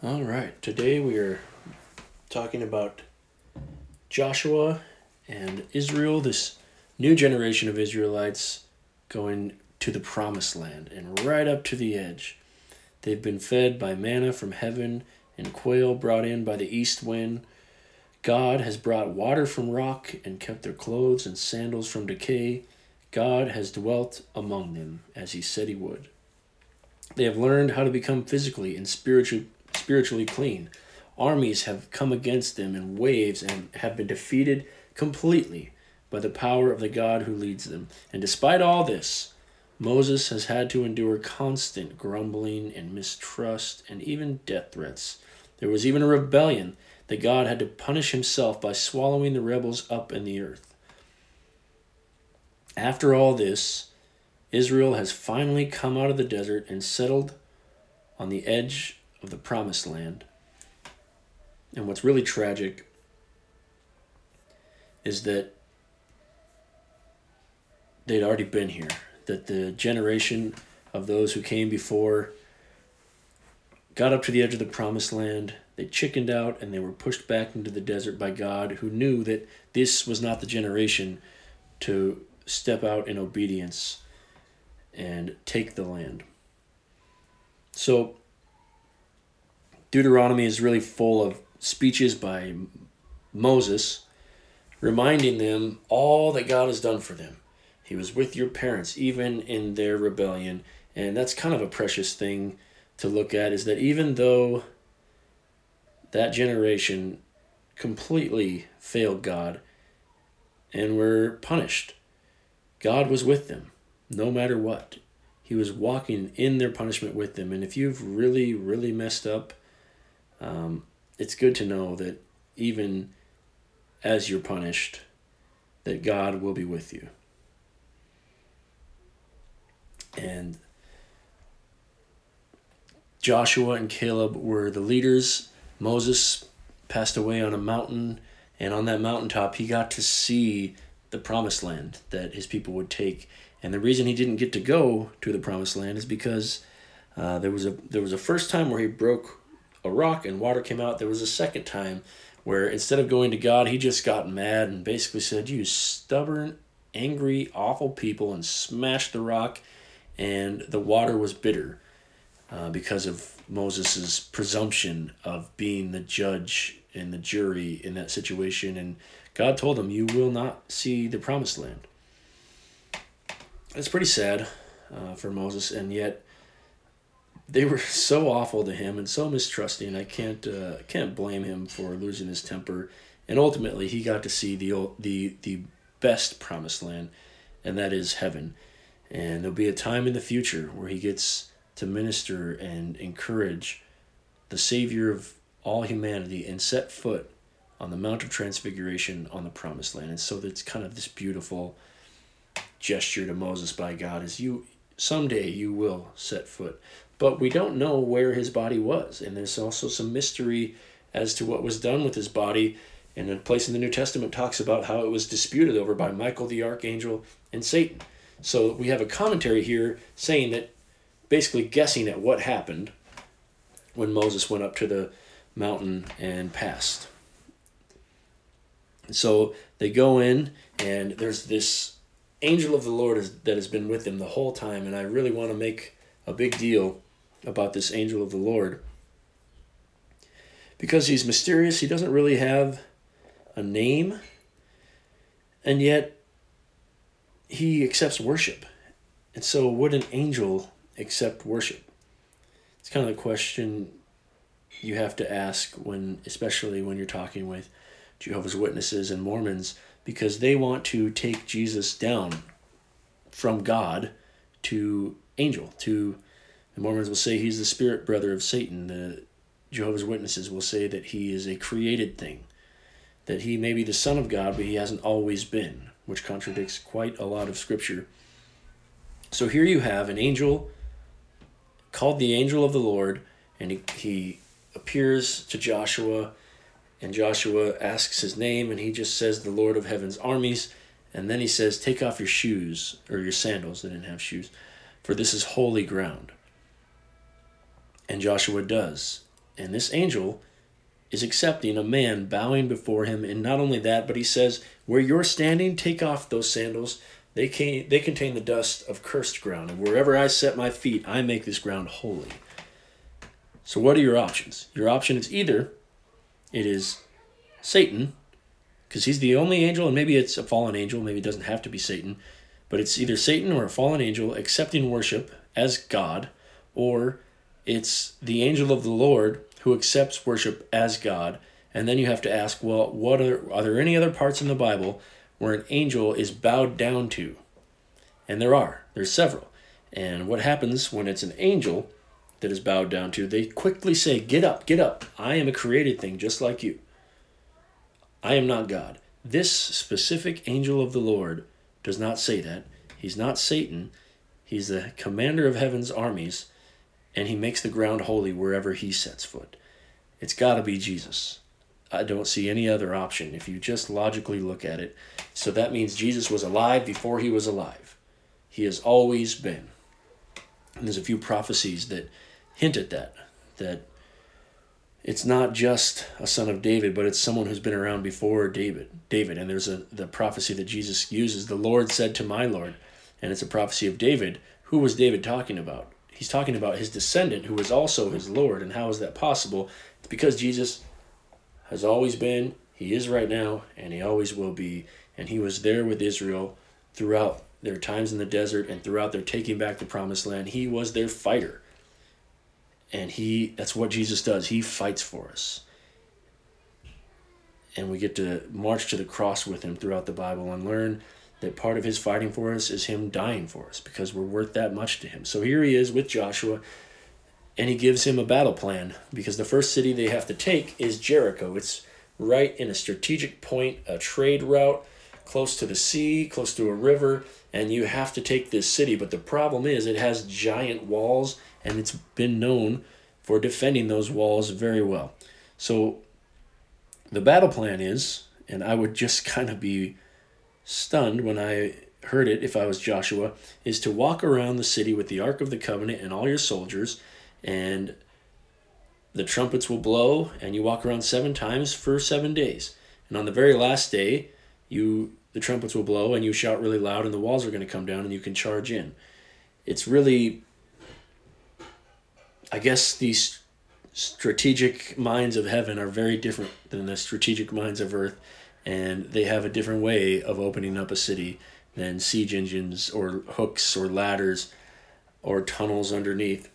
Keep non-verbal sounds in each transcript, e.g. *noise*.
All right, today we are talking about Joshua and Israel, this new generation of Israelites going to the promised land and right up to the edge. They've been fed by manna from heaven and quail brought in by the east wind. God has brought water from rock and kept their clothes and sandals from decay. God has dwelt among them as he said he would. They have learned how to become physically and spiritually spiritually clean. Armies have come against them in waves and have been defeated completely by the power of the God who leads them. And despite all this, Moses has had to endure constant grumbling and mistrust and even death threats. There was even a rebellion that God had to punish himself by swallowing the rebels up in the earth. After all this, Israel has finally come out of the desert and settled on the edge of the promised land. And what's really tragic is that they'd already been here, that the generation of those who came before got up to the edge of the promised land. They chickened out and they were pushed back into the desert by God, who knew that this was not the generation to step out in obedience and take the land. So, Deuteronomy is really full of speeches by Moses reminding them all that God has done for them. He was with your parents even in their rebellion, and that's kind of a precious thing to look at is that even though that generation completely failed God and were punished, God was with them no matter what. He was walking in their punishment with them. And if you've really, really messed up, um, it's good to know that even as you're punished, that God will be with you. And Joshua and Caleb were the leaders. Moses passed away on a mountain, and on that mountaintop, he got to see the promised land that his people would take. And the reason he didn't get to go to the promised land is because uh, there was a there was a first time where he broke a rock and water came out. There was a second time where instead of going to God, he just got mad and basically said, "You stubborn, angry, awful people," and smashed the rock, and the water was bitter uh, because of Moses's presumption of being the judge and the jury in that situation. And God told him, "You will not see the promised land." It's pretty sad uh, for Moses, and yet they were so awful to him and so mistrusting. I can't uh, can't blame him for losing his temper. And ultimately, he got to see the the the best promised land, and that is heaven. And there'll be a time in the future where he gets to minister and encourage the Savior of all humanity and set foot on the Mount of Transfiguration on the promised land. And so that's kind of this beautiful gesture to Moses by God is you someday you will set foot but we don't know where his body was. And there's also some mystery as to what was done with his body. And a place in the New Testament talks about how it was disputed over by Michael the archangel and Satan. So we have a commentary here saying that basically guessing at what happened when Moses went up to the mountain and passed. So they go in, and there's this angel of the Lord is, that has been with them the whole time. And I really want to make a big deal about this angel of the Lord. Because he's mysterious, he doesn't really have a name, and yet he accepts worship. And so, would an angel accept worship? It's kind of the question you have to ask when, especially when you're talking with Jehovah's Witnesses and Mormons, because they want to take Jesus down from God to angel, to the Mormons will say he's the spirit brother of Satan. The Jehovah's Witnesses will say that he is a created thing, that he may be the Son of God, but he hasn't always been, which contradicts quite a lot of Scripture. So here you have an angel called the angel of the Lord, and he, he appears to Joshua, and Joshua asks his name, and he just says, The Lord of heaven's armies. And then he says, Take off your shoes, or your sandals. They didn't have shoes, for this is holy ground. And Joshua does. And this angel is accepting a man bowing before him. And not only that, but he says, Where you're standing, take off those sandals. They, can, they contain the dust of cursed ground. And wherever I set my feet, I make this ground holy. So, what are your options? Your option is either it is Satan, because he's the only angel, and maybe it's a fallen angel, maybe it doesn't have to be Satan, but it's either Satan or a fallen angel accepting worship as God, or it's the angel of the Lord who accepts worship as God. And then you have to ask, well, what are are there any other parts in the Bible where an angel is bowed down to? And there are. There's several. And what happens when it's an angel that is bowed down to? They quickly say, "Get up, get up. I am a created thing just like you. I am not God." This specific angel of the Lord does not say that. He's not Satan. He's the commander of heaven's armies and he makes the ground holy wherever he sets foot. It's got to be Jesus. I don't see any other option if you just logically look at it. So that means Jesus was alive before he was alive. He has always been. And there's a few prophecies that hint at that, that it's not just a son of David, but it's someone who's been around before David. David, and there's a the prophecy that Jesus uses. The Lord said to my Lord, and it's a prophecy of David. Who was David talking about? he's talking about his descendant who was also his Lord. And how is that possible? It's because Jesus has always been, he is right now, and he always will be. And he was there with Israel throughout their times in the desert and throughout their taking back the promised land. He was their fighter. And he that's what Jesus does. He fights for us. And we get to march to the cross with him throughout the Bible and learn that part of his fighting for us is him dying for us because we're worth that much to him. So here he is with Joshua, and he gives him a battle plan because the first city they have to take is Jericho. It's right in a strategic point, a trade route, close to the sea, close to a river, and you have to take this city. But the problem is, it has giant walls, and it's been known for defending those walls very well. So the battle plan is, and I would just *laughs* kind of be stunned when I heard it, if I was Joshua, is to walk around the city with the Ark of the Covenant and all your soldiers, and the trumpets will blow, and you walk around seven times for seven days. And on the very last day, you the trumpets will blow, and you shout really loud, and the walls are going to come down, and you can charge in. It's really, I guess, these strategic minds of heaven are very different than the strategic minds of earth and they have a different way of opening up a city than siege engines or hooks or ladders or tunnels underneath.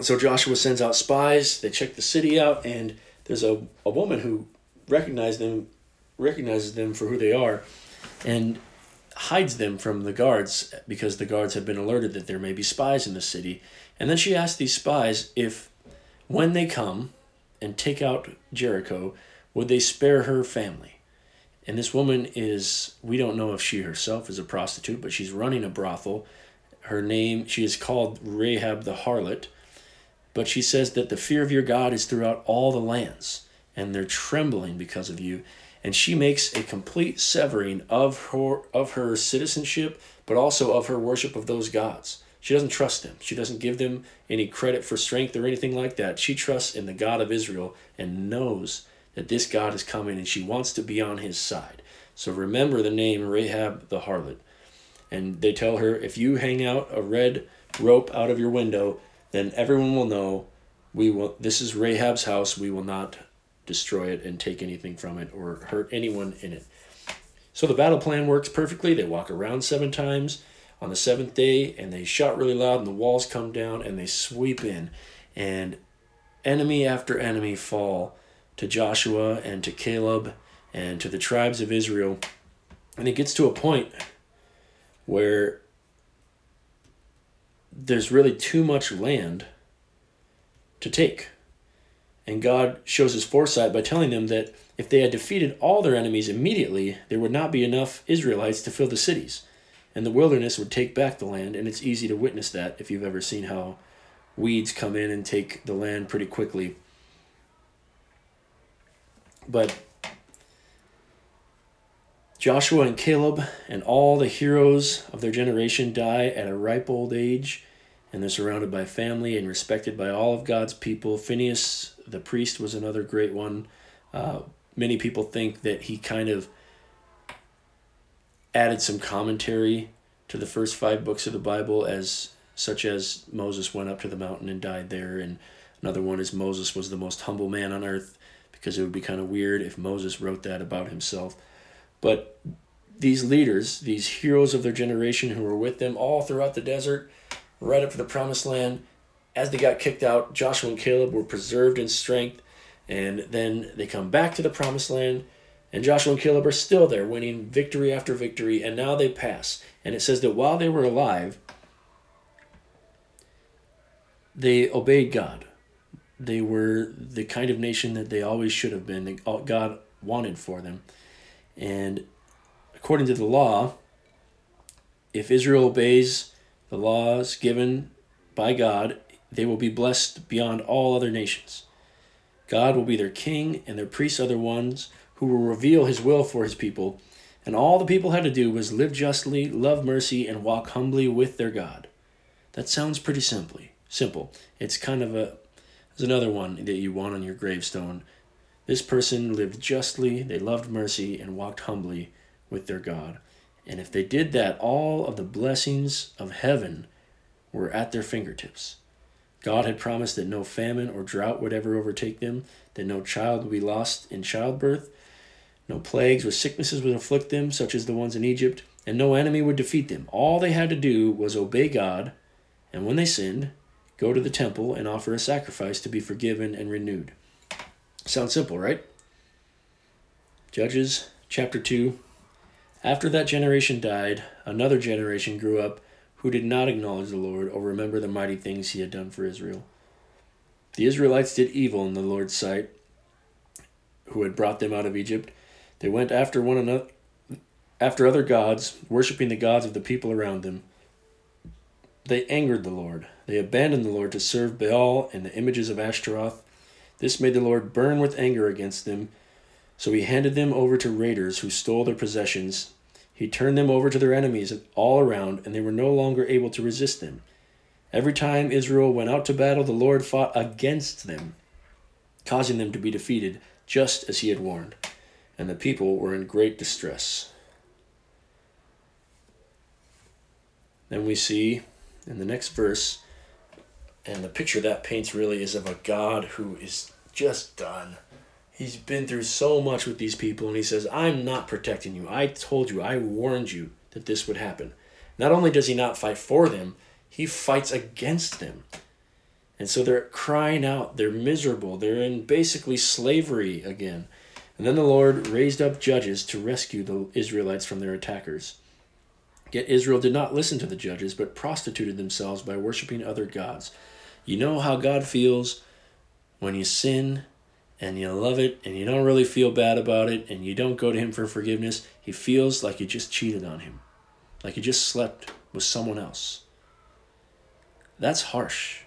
So Joshua sends out spies, they check the city out, and there's a, a woman who recognizes them recognizes them for who they are and hides them from the guards because the guards have been alerted that there may be spies in the city. And then she asks these spies if when they come and take out Jericho, would they spare her family? And this woman is, we don't know if she herself is a prostitute, but she's running a brothel. Her name, she is called Rahab the harlot. But she says that the fear of your God is throughout all the lands, and they're trembling because of you. And she makes a complete severing of her of her citizenship, but also of her worship of those gods. She doesn't trust them. She doesn't give them any credit for strength or anything like that. She trusts in the God of Israel and knows that this God is coming and she wants to be on his side. So remember the name Rahab the harlot. And they tell her if you hang out a red rope out of your window, then everyone will know we will this is Rahab's house. We will not destroy it and take anything from it or hurt anyone in it. So the battle plan works perfectly. They walk around seven times on the seventh day and they shout really loud and the walls come down and they sweep in and enemy after enemy fall to Joshua and to Caleb and to the tribes of Israel. And it gets to a point where there's really too much land to take. And God shows his foresight by telling them that if they had defeated all their enemies immediately, there would not be enough Israelites to fill the cities. And the wilderness would take back the land, and it's easy to witness that if you've ever seen how weeds come in and take the land pretty quickly. But Joshua and Caleb and all the heroes of their generation die at a ripe old age, and they're surrounded by family and respected by all of God's people. Phineas, the priest, was another great one. Uh, many people think that he kind of added some commentary to the first five books of the Bible, as such as Moses went up to the mountain and died there, and another one is Moses was the most humble man on earth, because it would be kind of weird if Moses wrote that about himself. But these leaders, these heroes of their generation who were with them all throughout the desert, right up to the promised land. As they got kicked out, Joshua and Caleb were preserved in strength, and then they come back to the promised land, and Joshua and Caleb are still there, winning victory after victory, and now they pass. And it says that while they were alive, they obeyed God. They were the kind of nation that they always should have been, that God wanted for them. And according to the law, if Israel obeys the laws given by God, they will be blessed beyond all other nations. God will be their king, and their priests are the ones who will reveal his will for his people. And all the people had to do was live justly, love mercy, and walk humbly with their God. That sounds pretty simply simple. It's kind of a there's another one that you want on your gravestone. This person lived justly, they loved mercy, and walked humbly with their God. And if they did that, all of the blessings of heaven were at their fingertips. God had promised that no famine or drought would ever overtake them, that no child would be lost in childbirth, no plagues or sicknesses would afflict them, such as the ones in Egypt, and no enemy would defeat them. All they had to do was obey God, and when they sinned, go to the temple and offer a sacrifice to be forgiven and renewed. Sounds simple, right? Judges chapter 2, after that generation died, another generation grew up who did not acknowledge the Lord or remember the mighty things he had done for Israel. The Israelites did evil in the Lord's sight, who had brought them out of Egypt. They went after one another after other gods, worshiping the gods of the people around them. They angered the Lord. They abandoned the Lord to serve Baal and the images of Ashtaroth. This made the Lord burn with anger against them. So he handed them over to raiders who stole their possessions he turned them over to their enemies all around, and they were no longer able to resist them. Every time Israel went out to battle, the Lord fought against them, causing them to be defeated, just as he had warned. And the people were in great distress. Then we see in the next verse, and the picture that paints really is of a God who is just done He's been through so much with these people, and he says, I'm not protecting you. I told you, I warned you that this would happen. Not only does he not fight for them, he fights against them. And so they're crying out, they're miserable, they're in basically slavery again. And then the Lord raised up judges to rescue the Israelites from their attackers. Yet Israel did not listen to the judges, but prostituted themselves by worshiping other gods. You know how God feels when you sin and you love it and you don't really feel bad about it and you don't go to him for forgiveness, he feels like you just cheated on him, like you just slept with someone else. That's harsh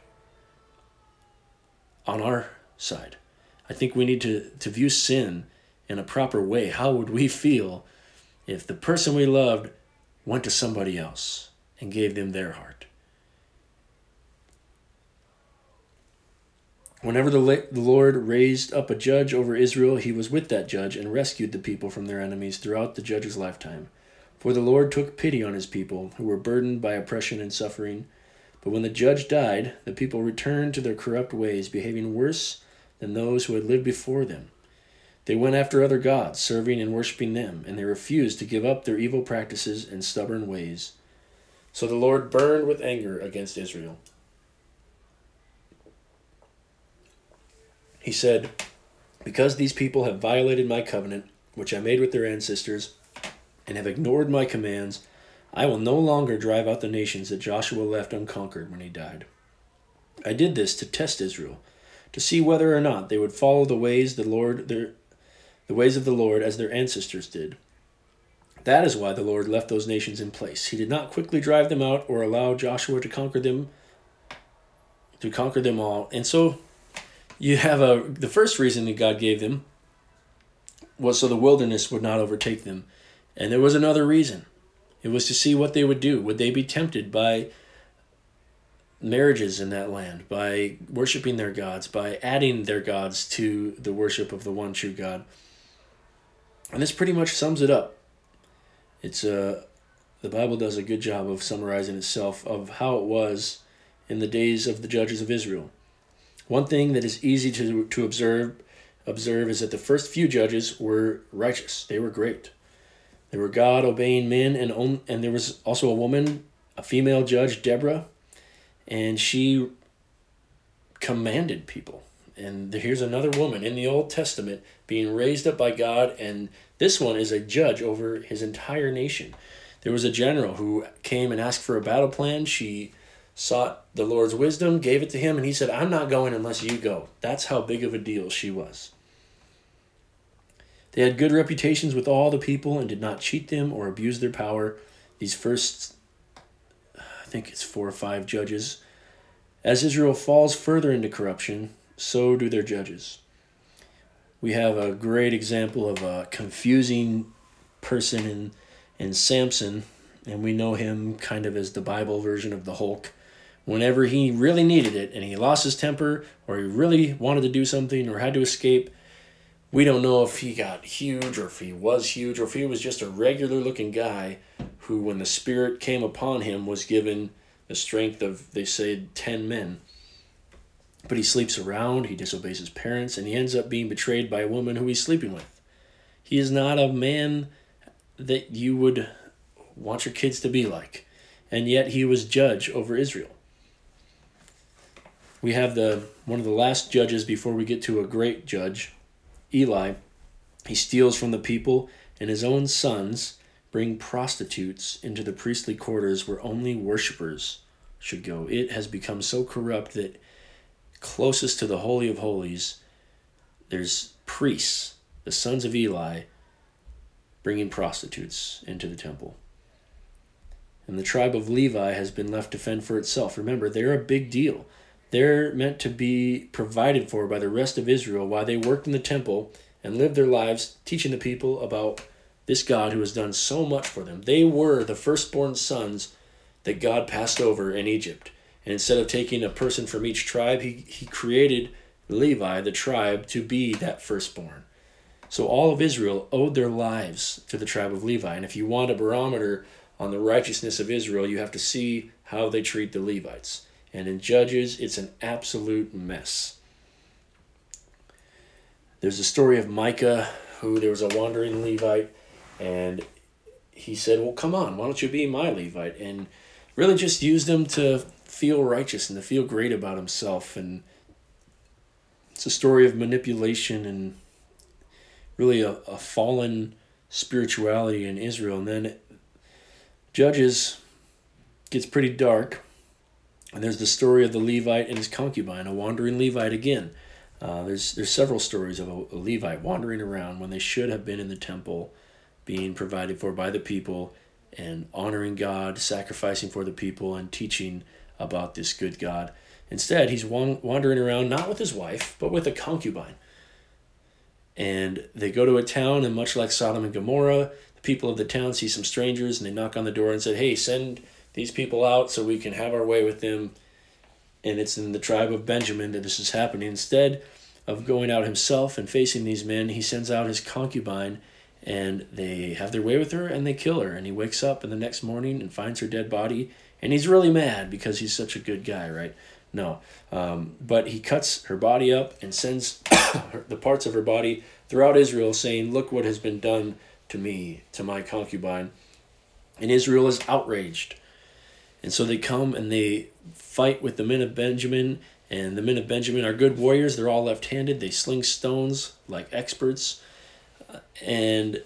on our side. I think we need to, to view sin in a proper way. How would we feel if the person we loved went to somebody else and gave them their heart? Whenever the, Lord raised up a judge over Israel, he was with that judge and rescued the people from their enemies throughout the judge's lifetime. For the Lord took pity on his people, who were burdened by oppression and suffering. But when the judge died, the people returned to their corrupt ways, behaving worse than those who had lived before them. They went after other gods, serving and worshiping them, and they refused to give up their evil practices and stubborn ways. So the Lord burned with anger against Israel. He said, Because these people have violated my covenant, which I made with their ancestors, and have ignored my commands, I will no longer drive out the nations that Joshua left unconquered when he died. I did this to test Israel, to see whether or not they would follow the ways the Lord their the ways of the Lord as their ancestors did. That is why the Lord left those nations in place. He did not quickly drive them out or allow Joshua to conquer them to conquer them all. And so you have a the first reason that God gave them was so the wilderness would not overtake them. And there was another reason. It was to see what they would do. Would they be tempted by marriages in that land, by worshiping their gods, by adding their gods to the worship of the one true God. And this pretty much sums it up. It's a uh, the Bible does a good job of summarizing itself of how it was in the days of the judges of Israel. One thing that is easy to, to observe observe is that the first few judges were righteous. They were great. They were God obeying men, and on, and there was also a woman, a female judge, Deborah, and she commanded people. And here's another woman in the Old Testament being raised up by God, and this one is a judge over his entire nation. There was a general who came and asked for a battle plan. She sought the Lord's wisdom, gave it to him, and he said, I'm not going unless you go. That's how big of a deal she was. They had good reputations with all the people and did not cheat them or abuse their power. These first, I think it's four or five judges. As Israel falls further into corruption, so do their judges. We have a great example of a confusing person in, in Samson, and we know him kind of as the Bible version of the Hulk. Whenever he really needed it and he lost his temper or he really wanted to do something or had to escape, we don't know if he got huge or if he was huge or if he was just a regular looking guy who, when the Spirit came upon him, was given the strength of, they say, 10 men. But he sleeps around, he disobeys his parents, and he ends up being betrayed by a woman who he's sleeping with. He is not a man that you would want your kids to be like. And yet he was judge over Israel. We have the one of the last judges before we get to a great judge, Eli, he steals from the people, and his own sons bring prostitutes into the priestly quarters where only worshippers should go. It has become so corrupt that closest to the Holy of Holies, there's priests, the sons of Eli, bringing prostitutes into the temple. And the tribe of Levi has been left to fend for itself. Remember, they're a big deal. They're meant to be provided for by the rest of Israel while they worked in the temple and lived their lives teaching the people about this God who has done so much for them. They were the firstborn sons that God passed over in Egypt. And instead of taking a person from each tribe, he, he created Levi, the tribe, to be that firstborn. So all of Israel owed their lives to the tribe of Levi. And if you want a barometer on the righteousness of Israel, you have to see how they treat the Levites. And in Judges, it's an absolute mess. There's a story of Micah, who there was a wandering Levite, and he said, Well, come on, why don't you be my Levite? And really just used him to feel righteous and to feel great about himself. And it's a story of manipulation and really a, a fallen spirituality in Israel. And then Judges gets pretty dark and there's the story of the Levite and his concubine, a wandering Levite again. Uh, there's there's several stories of a, a Levite wandering around when they should have been in the temple, being provided for by the people, and honoring God, sacrificing for the people, and teaching about this good God. Instead, he's wandering around not with his wife, but with a concubine. And they go to a town, and much like Sodom and Gomorrah, the people of the town see some strangers, and they knock on the door and say, "Hey, send." these people out so we can have our way with them. And it's in the tribe of Benjamin that this is happening. Instead of going out himself and facing these men, he sends out his concubine and they have their way with her and they kill her. And he wakes up in the next morning and finds her dead body. And he's really mad because he's such a good guy, right? No. Um, but he cuts her body up and sends *coughs* the parts of her body throughout Israel, saying, Look what has been done to me, to my concubine. And Israel is outraged. And so they come and they fight with the men of Benjamin. And the men of Benjamin are good warriors. They're all left handed. They sling stones like experts uh, and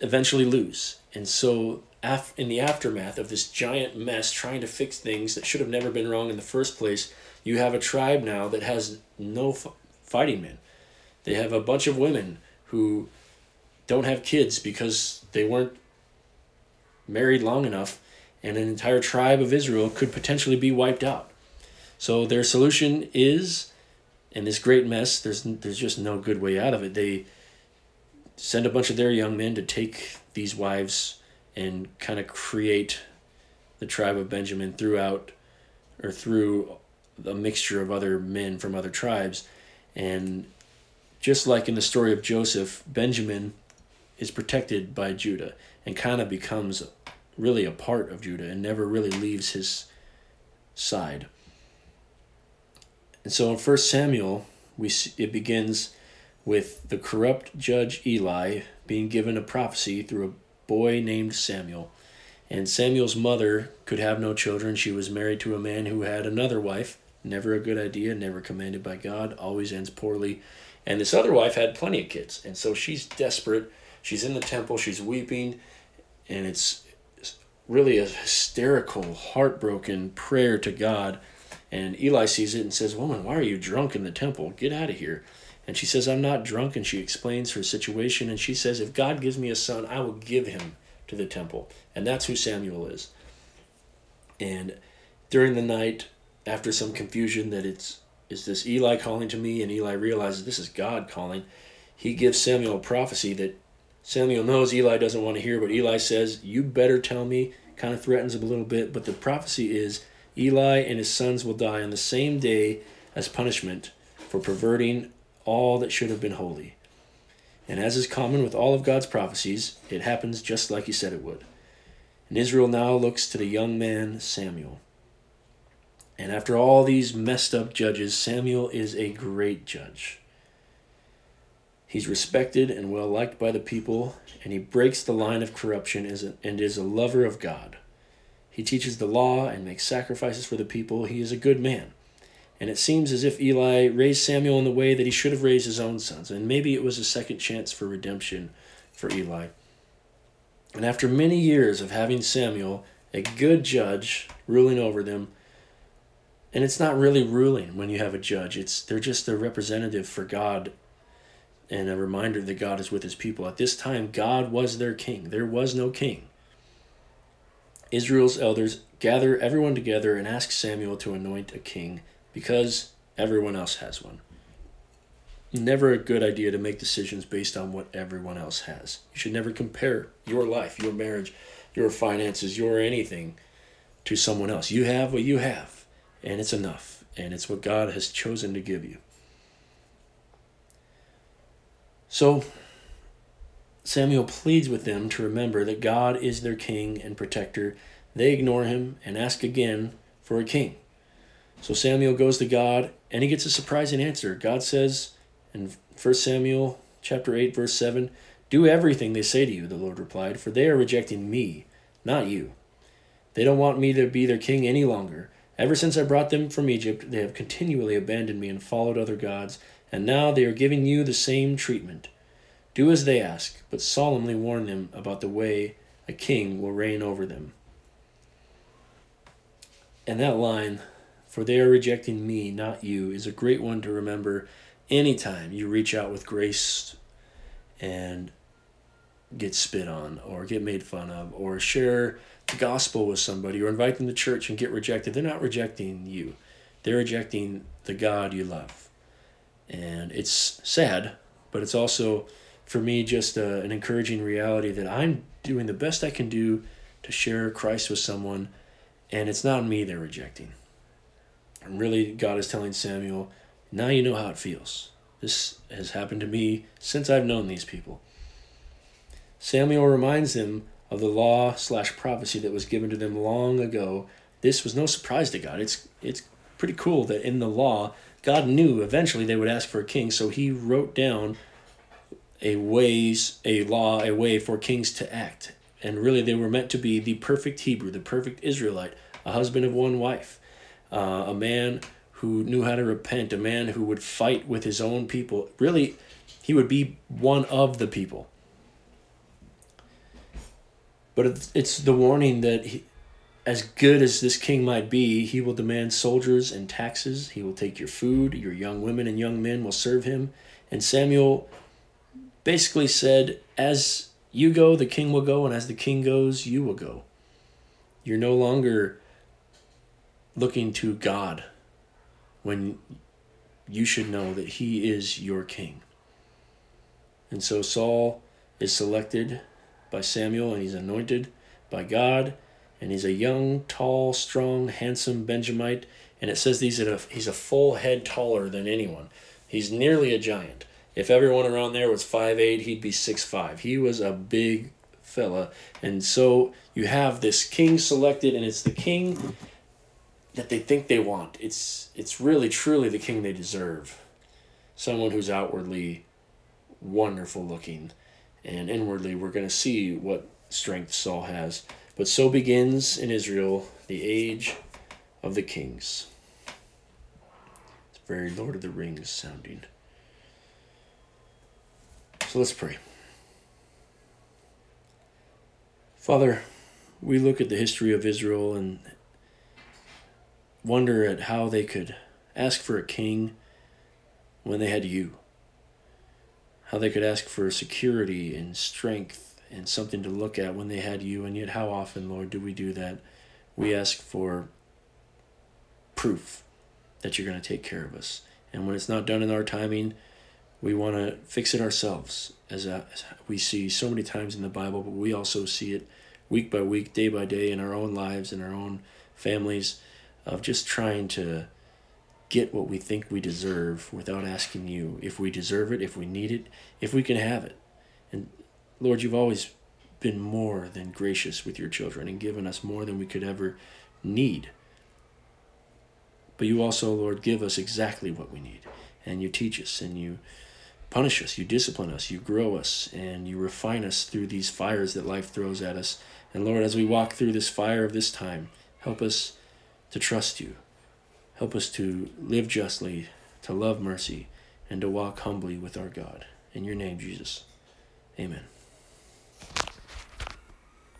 eventually lose. And so, af- in the aftermath of this giant mess, trying to fix things that should have never been wrong in the first place, you have a tribe now that has no f- fighting men. They have a bunch of women who don't have kids because they weren't married long enough and an entire tribe of Israel could potentially be wiped out. So their solution is, in this great mess, there's there's just no good way out of it. They send a bunch of their young men to take these wives and kind of create the tribe of Benjamin throughout or through a mixture of other men from other tribes. And just like in the story of Joseph, Benjamin is protected by Judah and kind of becomes really a part of Judah and never really leaves his side. And so in 1 Samuel, we it begins with the corrupt judge Eli being given a prophecy through a boy named Samuel. And Samuel's mother could have no children. She was married to a man who had another wife. Never a good idea, never commanded by God, always ends poorly. And this other wife had plenty of kids. And so she's desperate. She's in the temple, she's weeping, and it's really a hysterical, heartbroken prayer to God. And Eli sees it and says, Woman, why are you drunk in the temple? Get out of here. And she says, I'm not drunk. And she explains her situation. And she says, If God gives me a son, I will give him to the temple. And that's who Samuel is. And during the night, after some confusion that it's is this Eli calling to me, and Eli realizes this is God calling, he gives Samuel a prophecy that Samuel knows Eli doesn't want to hear, but Eli says, You better tell me, kind of threatens him a little bit, but the prophecy is Eli and his sons will die on the same day as punishment for perverting all that should have been holy. And as is common with all of God's prophecies, it happens just like he said it would. And Israel now looks to the young man Samuel. And after all these messed up judges, Samuel is a great judge. He's respected and well liked by the people, and he breaks the line of corruption and is a lover of God. He teaches the law and makes sacrifices for the people. He is a good man. And it seems as if Eli raised Samuel in the way that he should have raised his own sons. And maybe it was a second chance for redemption for Eli. And after many years of having Samuel, a good judge, ruling over them, and it's not really ruling when you have a judge, it's they're just a representative for God and a reminder that God is with his people. At this time, God was their king. There was no king. Israel's elders gather everyone together and ask Samuel to anoint a king because everyone else has one. Never a good idea to make decisions based on what everyone else has. You should never compare your life, your marriage, your finances, your anything to someone else. You have what you have, and it's enough, and it's what God has chosen to give you. So, Samuel pleads with them to remember that God is their king and protector. They ignore him and ask again for a king. So Samuel goes to God and he gets a surprising answer. God says in 1 Samuel chapter 8 verse 7, "Do everything they say to you," the Lord replied, "for they are rejecting me, not you. They don't want me to be their king any longer. Ever since I brought them from Egypt, they have continually abandoned me and followed other gods, and now they are giving you the same treatment. Do as they ask, but solemnly warn them about the way a king will reign over them." And that line for they are rejecting me, not you, is a great one to remember anytime you reach out with grace and get spit on or get made fun of or share the gospel with somebody or invite them to church and get rejected. They're not rejecting you, they're rejecting the God you love. And it's sad, but it's also, for me, just a, an encouraging reality that I'm doing the best I can do to share Christ with someone, and it's not me they're rejecting. And really, God is telling Samuel, now you know how it feels. This has happened to me since I've known these people. Samuel reminds them of the law slash prophecy that was given to them long ago. This was no surprise to God. It's it's pretty cool that in the law, God knew eventually they would ask for a king, so he wrote down a ways, a law, a way for kings to act. And really they were meant to be the perfect Hebrew, the perfect Israelite, a husband of one wife uh, a man who knew how to repent, a man who would fight with his own people. Really, he would be one of the people. But it's, the warning that he, as good as this king might be, he will demand soldiers and taxes. He will take your food. Your young women and young men will serve him. And Samuel basically said, As you go, the king will go, and as the king goes, you will go. You're no longer looking to God when you should know that He is your king. And so Saul is selected by Samuel and he's anointed by God And he's a young, tall, strong, handsome Benjamite. And it says he's, a, he's a full head taller than anyone. He's nearly a giant. If everyone around there was five eight, he'd be six five. He was a big fella. And so you have this king selected, and it's the king that they think they want. It's it's really truly the king they deserve. Someone who's outwardly wonderful looking, and inwardly we're going to see what strength Saul has. But so begins in Israel the age of the kings. It's very Lord of the Rings sounding. So let's pray. Father, we look at the history of Israel and wonder at how they could ask for a king when they had you. How they could ask for security and strength and something to look at when they had you, and yet how often, Lord, do we do that? We ask for proof that you're going to take care of us. And when it's not done in our timing, we want to fix it ourselves, as, a, as we see so many times in the Bible, but we also see it week by week, day by day in our own lives, in our own families of just trying to get what we think we deserve without asking you if we deserve it, if we need it, if we can have it. And Lord, you've always been more than gracious with your children and given us more than we could ever need. But you also, Lord, give us exactly what we need. And you teach us and you punish us, you discipline us, you grow us, and you refine us through these fires that life throws at us. And Lord, as we walk through this fire of this time, help us to trust you. Help us to live justly, to love mercy, and to walk humbly with our God. In your name, Jesus. Amen.